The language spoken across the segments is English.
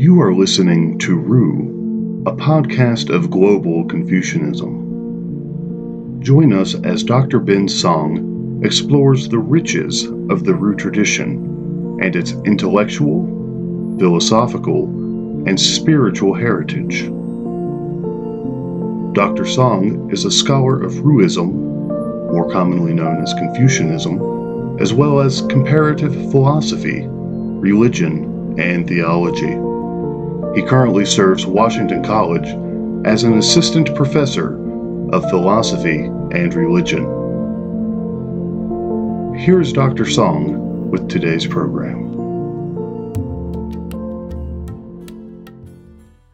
You are listening to Ru, a podcast of global Confucianism. Join us as Dr. Bin Song explores the riches of the Ru tradition and its intellectual, philosophical, and spiritual heritage. Dr. Song is a scholar of Ruism, more commonly known as Confucianism, as well as comparative philosophy, religion, and theology. He currently serves Washington College as an assistant professor of philosophy and religion. Here's Dr. Song with today's program.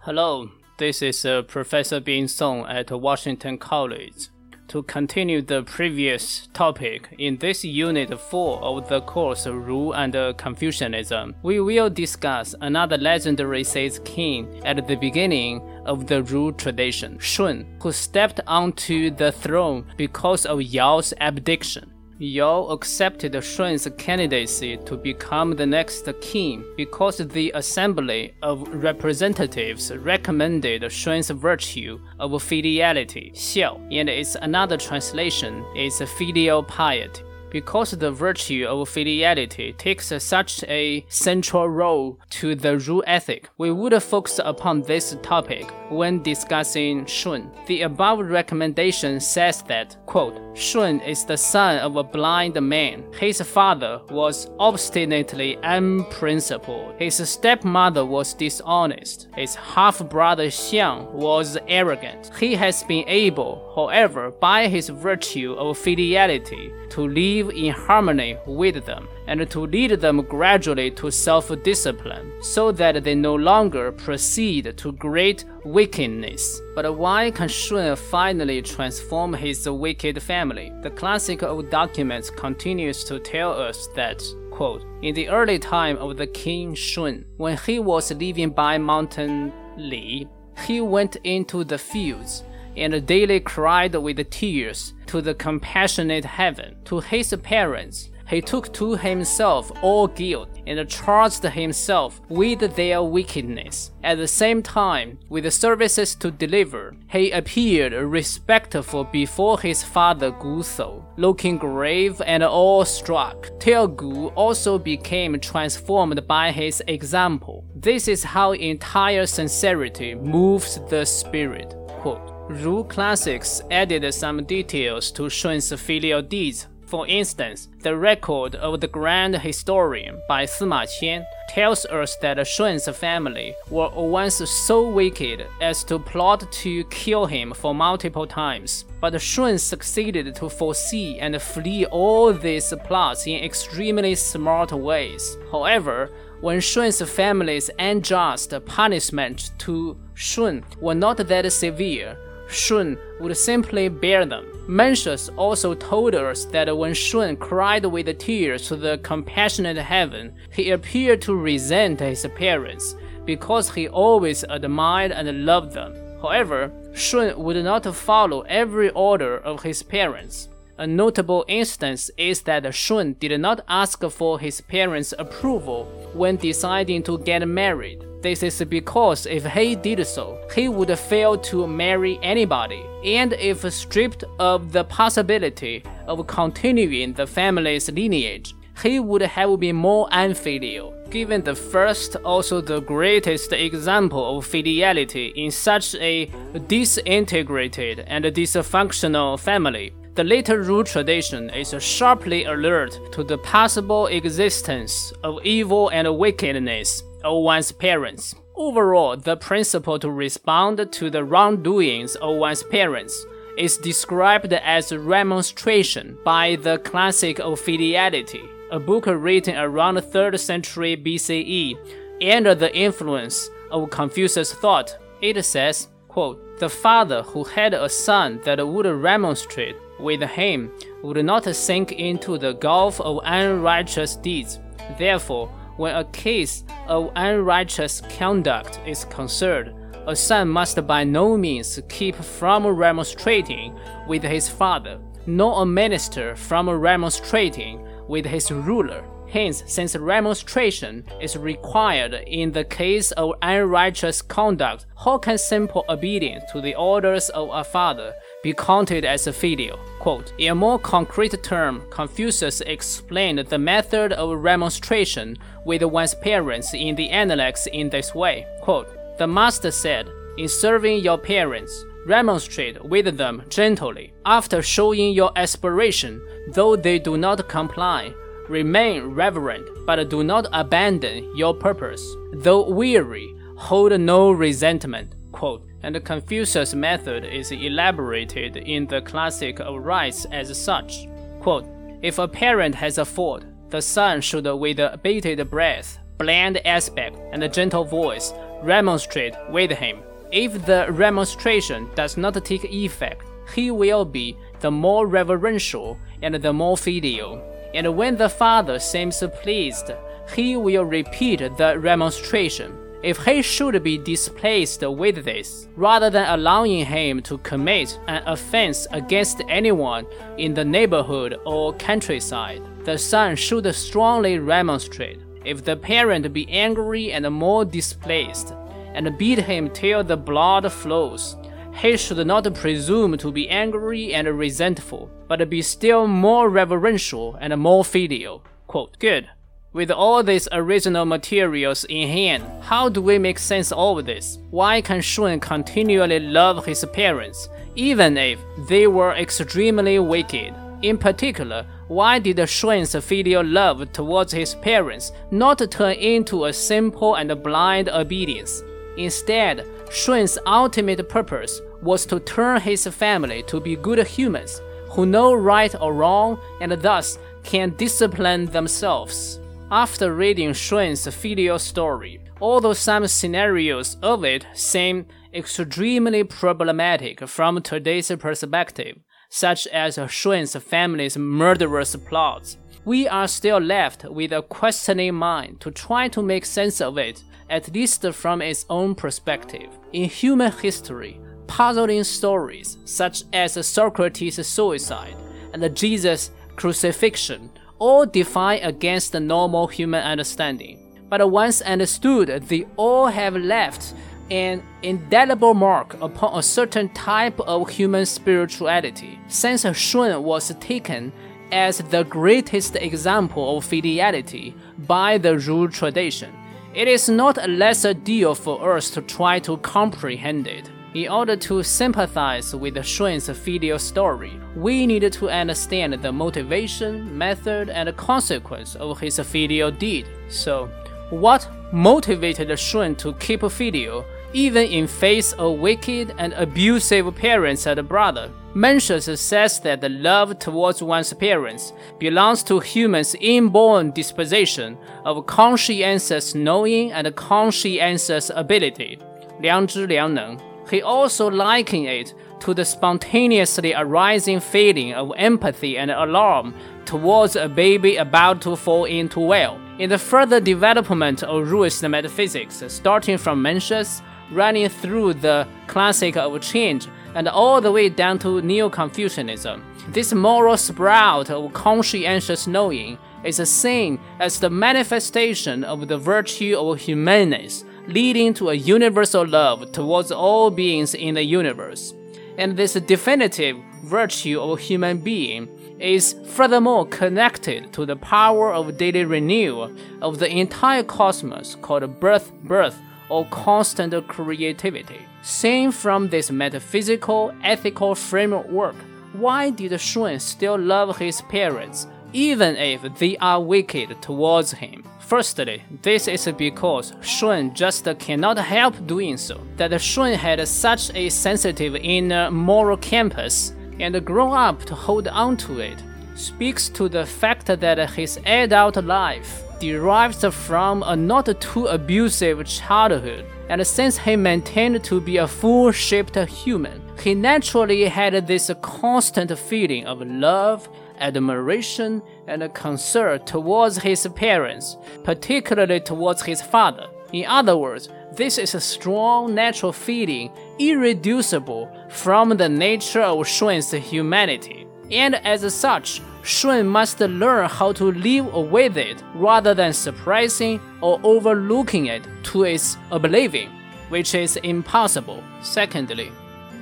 Hello, this is uh, Professor Bin Song at Washington College. To continue the previous topic, in this unit 4 of the course Ru and Confucianism, we will discuss another legendary sage king at the beginning of the Ru tradition, Shun, who stepped onto the throne because of Yao's abdiction. Yao accepted Shun's candidacy to become the next king because the Assembly of Representatives recommended Shun's virtue of filiality, xiao, and its another translation is filial piety because the virtue of filiality takes such a central role to the Ru ethic, we would focus upon this topic when discussing Shun. The above recommendation says that, quote, Shun is the son of a blind man. His father was obstinately unprincipled. His stepmother was dishonest. His half-brother Xiang was arrogant. He has been able, however, by his virtue of filiality, to live in harmony with them and to lead them gradually to self discipline, so that they no longer proceed to great wickedness. But why can Shun finally transform his wicked family? The classic of documents continues to tell us that quote, in the early time of the king Shun, when he was living by mountain Li, he went into the fields and daily cried with tears to the compassionate heaven, to his parents, he took to himself all guilt and charged himself with their wickedness. At the same time, with services to deliver, he appeared respectful before his father Gu Sou, looking grave and awestruck, till Gu also became transformed by his example. This is how entire sincerity moves the spirit. Quote, Ru classics added some details to Shun's filial deeds for instance, the record of the Grand Historian by Sima Qian tells us that Shun's family were once so wicked as to plot to kill him for multiple times. But Shun succeeded to foresee and flee all these plots in extremely smart ways. However, when Shun's family's unjust punishment to Shun were not that severe, Shun would simply bear them. Mencius also told us that when Shun cried with tears to the compassionate heaven, he appeared to resent his parents because he always admired and loved them. However, Shun would not follow every order of his parents. A notable instance is that Shun did not ask for his parents' approval when deciding to get married. This is because if he did so, he would fail to marry anybody, and if stripped of the possibility of continuing the family's lineage, he would have been more unfilial, given the first, also the greatest example of fidelity in such a disintegrated and dysfunctional family. The later Ru tradition is sharply alert to the possible existence of evil and wickedness of one's parents. Overall, the principle to respond to the wrongdoings of one's parents is described as remonstration by the classic of filiality, a book written around the 3rd century BCE under the influence of Confucius thought. It says, quote, The father who had a son that would remonstrate with him would not sink into the gulf of unrighteous deeds. Therefore, when a case of unrighteous conduct is concerned, a son must by no means keep from remonstrating with his father, nor a minister from remonstrating with his ruler. Hence, since remonstration is required in the case of unrighteous conduct, how can simple obedience to the orders of a father be counted as a failure. Quote, in a more concrete term, Confucius explained the method of remonstration with one's parents in the Analects in this way. Quote, the master said, in serving your parents, remonstrate with them gently. After showing your aspiration, though they do not comply, remain reverent, but do not abandon your purpose. Though weary, hold no resentment. Quote, and Confucius' method is elaborated in the classic of rites as such. Quote, if a parent has a fault, the son should with bated breath, bland aspect, and a gentle voice remonstrate with him. If the remonstration does not take effect, he will be the more reverential and the more filial. And when the father seems pleased, he will repeat the remonstration. If he should be displeased with this, rather than allowing him to commit an offense against anyone in the neighborhood or countryside, the son should strongly remonstrate. If the parent be angry and more displeased, and beat him till the blood flows. He should not presume to be angry and resentful, but be still more reverential and more filial. Quote, Good. With all these original materials in hand, how do we make sense of this? Why can Shun continually love his parents, even if they were extremely wicked? In particular, why did Shun's filial love towards his parents not turn into a simple and blind obedience? Instead, Shun's ultimate purpose was to turn his family to be good humans who know right or wrong and thus can discipline themselves. After reading Shun's filial story, although some scenarios of it seem extremely problematic from today's perspective, such as Shun's family's murderous plots, we are still left with a questioning mind to try to make sense of it at least from its own perspective. In human history, puzzling stories such as Socrates' suicide and Jesus' crucifixion all defy against the normal human understanding. But once understood, they all have left an indelible mark upon a certain type of human spirituality, since Shun was taken as the greatest example of fidelity by the Ru tradition. It is not a lesser deal for us to try to comprehend it. In order to sympathize with Shun's filial story, we need to understand the motivation, method, and consequence of his filial deed. So, what motivated Shun to keep filial even in face of wicked and abusive parents and brother. Mencius says that the love towards one's parents belongs to humans' inborn disposition of conscientious knowing and conscientious ability, 良知良能. he also likened it to the spontaneously arising feeling of empathy and alarm towards a baby about to fall into well. In the further development of Ruist metaphysics, starting from Mencius, running through the classic of change and all the way down to Neo Confucianism. This moral sprout of conscientious knowing is seen as the manifestation of the virtue of humaneness, leading to a universal love towards all beings in the universe. And this definitive virtue of human being is furthermore connected to the power of daily renewal of the entire cosmos called birth, birth, or constant creativity. Seen from this metaphysical, ethical framework, why did Shun still love his parents, even if they are wicked towards him? Firstly, this is because Shun just cannot help doing so. That Shun had such a sensitive inner moral campus and grown up to hold on to it speaks to the fact that his adult life derives from a not too abusive childhood, and since he maintained to be a full shaped human, he naturally had this constant feeling of love, admiration, and concern towards his parents, particularly towards his father. In other words, this is a strong natural feeling, irreducible from the nature of Shun's humanity. and as such, Shun must learn how to live with it rather than suppressing or overlooking it to its oblivion, which is impossible. Secondly,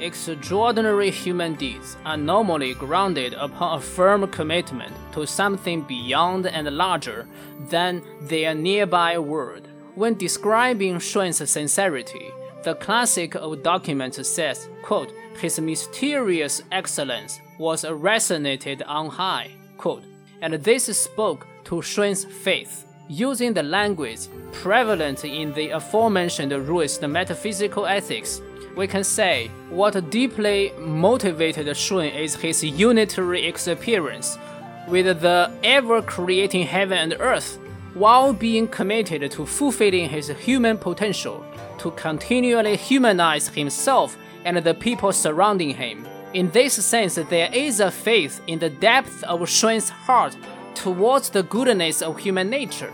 extraordinary human deeds are normally grounded upon a firm commitment to something beyond and larger than their nearby world. When describing Shun's sincerity, the classic old document says, quote, His mysterious excellence was resonated on high, quote, and this spoke to Shun's faith. Using the language prevalent in the aforementioned Ruist metaphysical ethics, we can say what deeply motivated Shun is his unitary experience with the ever creating heaven and earth, while being committed to fulfilling his human potential to continually humanize himself and the people surrounding him. In this sense, there is a faith in the depth of Shun's heart towards the goodness of human nature,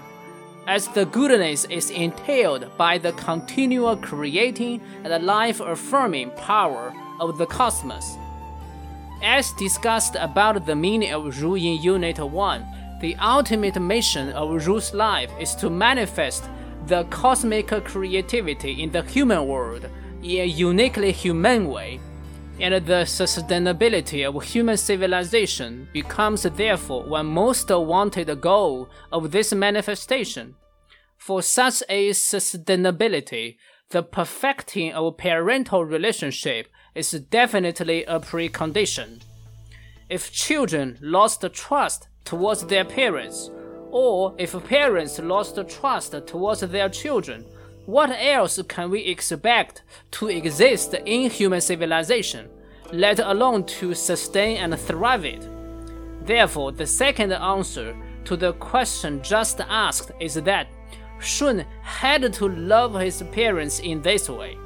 as the goodness is entailed by the continual creating and life affirming power of the cosmos. As discussed about the meaning of Ru in Unit 1, the ultimate mission of Ru's life is to manifest the cosmic creativity in the human world in a uniquely humane way, and the sustainability of human civilization becomes therefore one most wanted goal of this manifestation. For such a sustainability, the perfecting of parental relationship is definitely a precondition. If children lost trust towards their parents, or if parents lost trust towards their children, what else can we expect to exist in human civilization, let alone to sustain and thrive it? Therefore, the second answer to the question just asked is that Shun had to love his parents in this way,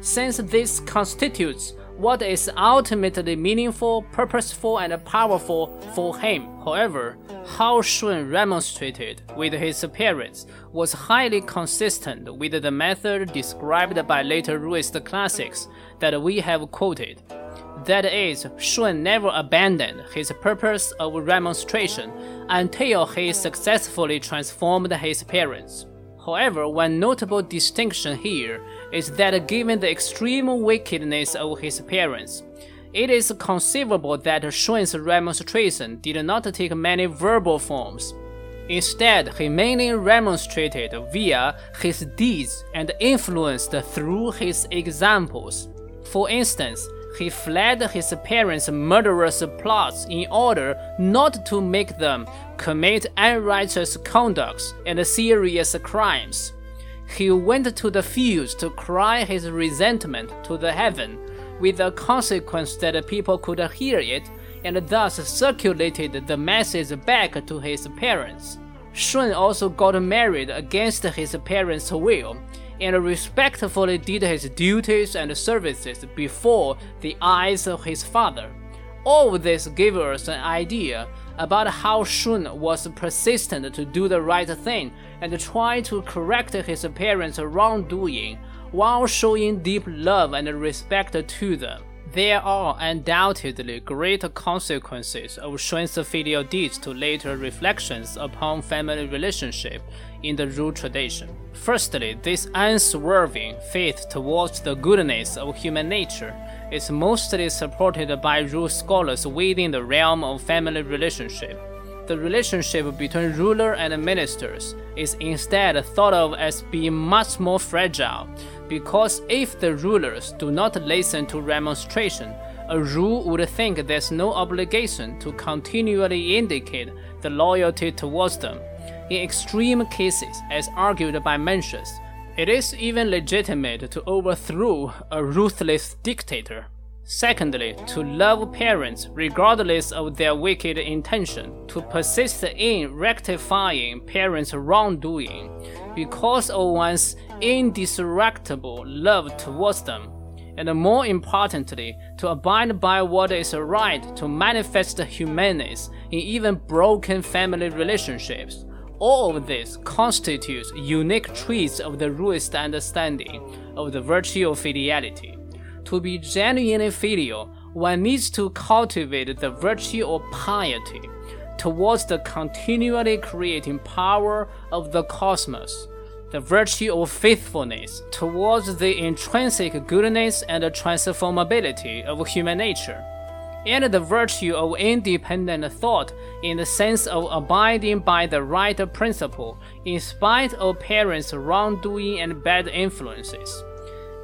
since this constitutes what is ultimately meaningful, purposeful, and powerful for him. However, how Shun remonstrated with his parents was highly consistent with the method described by later Ruist classics that we have quoted. That is, Shun never abandoned his purpose of remonstration until he successfully transformed his parents. However, one notable distinction here is that given the extreme wickedness of his parents, it is conceivable that Shun's remonstration did not take many verbal forms. Instead, he mainly remonstrated via his deeds and influenced through his examples. For instance, he fled his parents' murderous plots in order not to make them commit unrighteous conducts and serious crimes. He went to the fields to cry his resentment to the heaven, with the consequence that people could hear it and thus circulated the message back to his parents. Shun also got married against his parents' will and respectfully did his duties and services before the eyes of his father. All this gives us an idea about how Shun was persistent to do the right thing and try to correct his parents' wrongdoing while showing deep love and respect to them. There are undoubtedly great consequences of Shun's filial deeds to later reflections upon family relationship in the Ru tradition. Firstly, this unswerving faith towards the goodness of human nature is mostly supported by Ru scholars within the realm of family relationship. The relationship between ruler and ministers is instead thought of as being much more fragile, because if the rulers do not listen to remonstration, a Ru would think there's no obligation to continually indicate the loyalty towards them. In extreme cases, as argued by Mencius, it is even legitimate to overthrow a ruthless dictator. Secondly, to love parents regardless of their wicked intention, to persist in rectifying parents' wrongdoing because of one's indestructible love towards them, and more importantly, to abide by what is right to manifest humaneness in even broken family relationships. All of this constitutes unique traits of the Ruist understanding of the virtue of filiality. To be genuinely filial, one needs to cultivate the virtue of piety towards the continually creating power of the cosmos, the virtue of faithfulness towards the intrinsic goodness and transformability of human nature, and the virtue of independent thought in the sense of abiding by the right principle in spite of parents' wrongdoing and bad influences.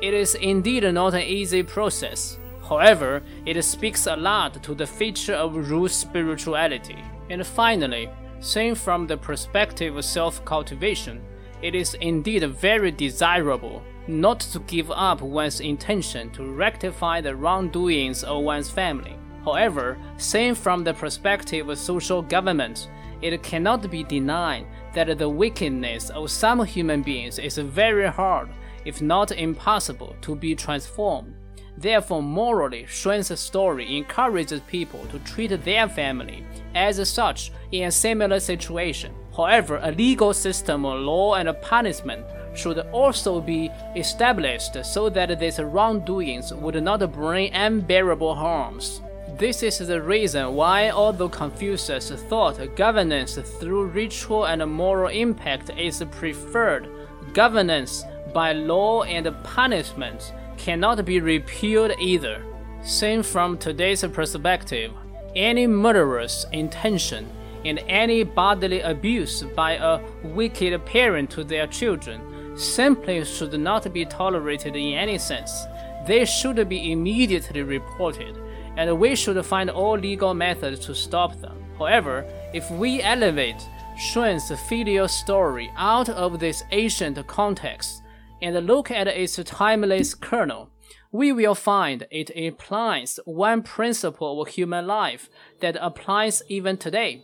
It is indeed not an easy process. However, it speaks a lot to the feature of Ru spirituality. And finally, seen from the perspective of self cultivation, it is indeed very desirable not to give up one's intention to rectify the wrongdoings of one's family. However, seen from the perspective of social government, it cannot be denied that the wickedness of some human beings is very hard, if not impossible, to be transformed. Therefore, morally, Shun's story encourages people to treat their family as such in a similar situation. However, a legal system of law and punishment should also be established so that these wrongdoings would not bring unbearable harms. This is the reason why, although Confucius thought governance through ritual and moral impact is preferred, governance by law and punishment cannot be repealed either. Seen from today's perspective, any murderous intention and any bodily abuse by a wicked parent to their children simply should not be tolerated in any sense. They should be immediately reported, and we should find all legal methods to stop them. However, if we elevate Shun's filial story out of this ancient context and look at its timeless kernel, we will find it implies one principle of human life that applies even today.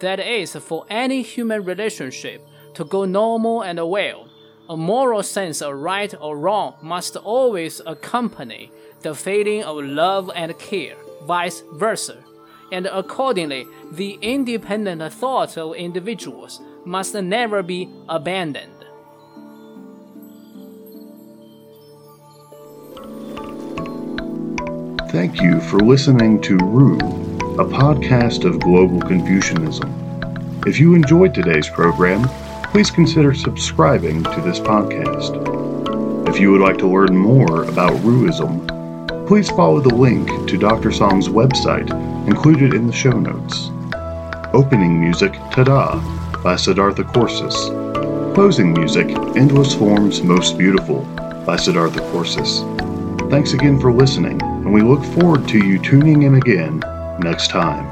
That is, for any human relationship to go normal and well, a moral sense of right or wrong must always accompany the feeling of love and care, vice versa. And accordingly, the independent thought of individuals must never be abandoned. Thank you for listening to Ru, a podcast of global Confucianism. If you enjoyed today's program, please consider subscribing to this podcast. If you would like to learn more about Ruism, please follow the link to Dr. Song's website included in the show notes. Opening music Tada by Siddhartha Korsis. Closing music Endless Forms Most Beautiful by Siddhartha Korsis. Thanks again for listening, and we look forward to you tuning in again next time.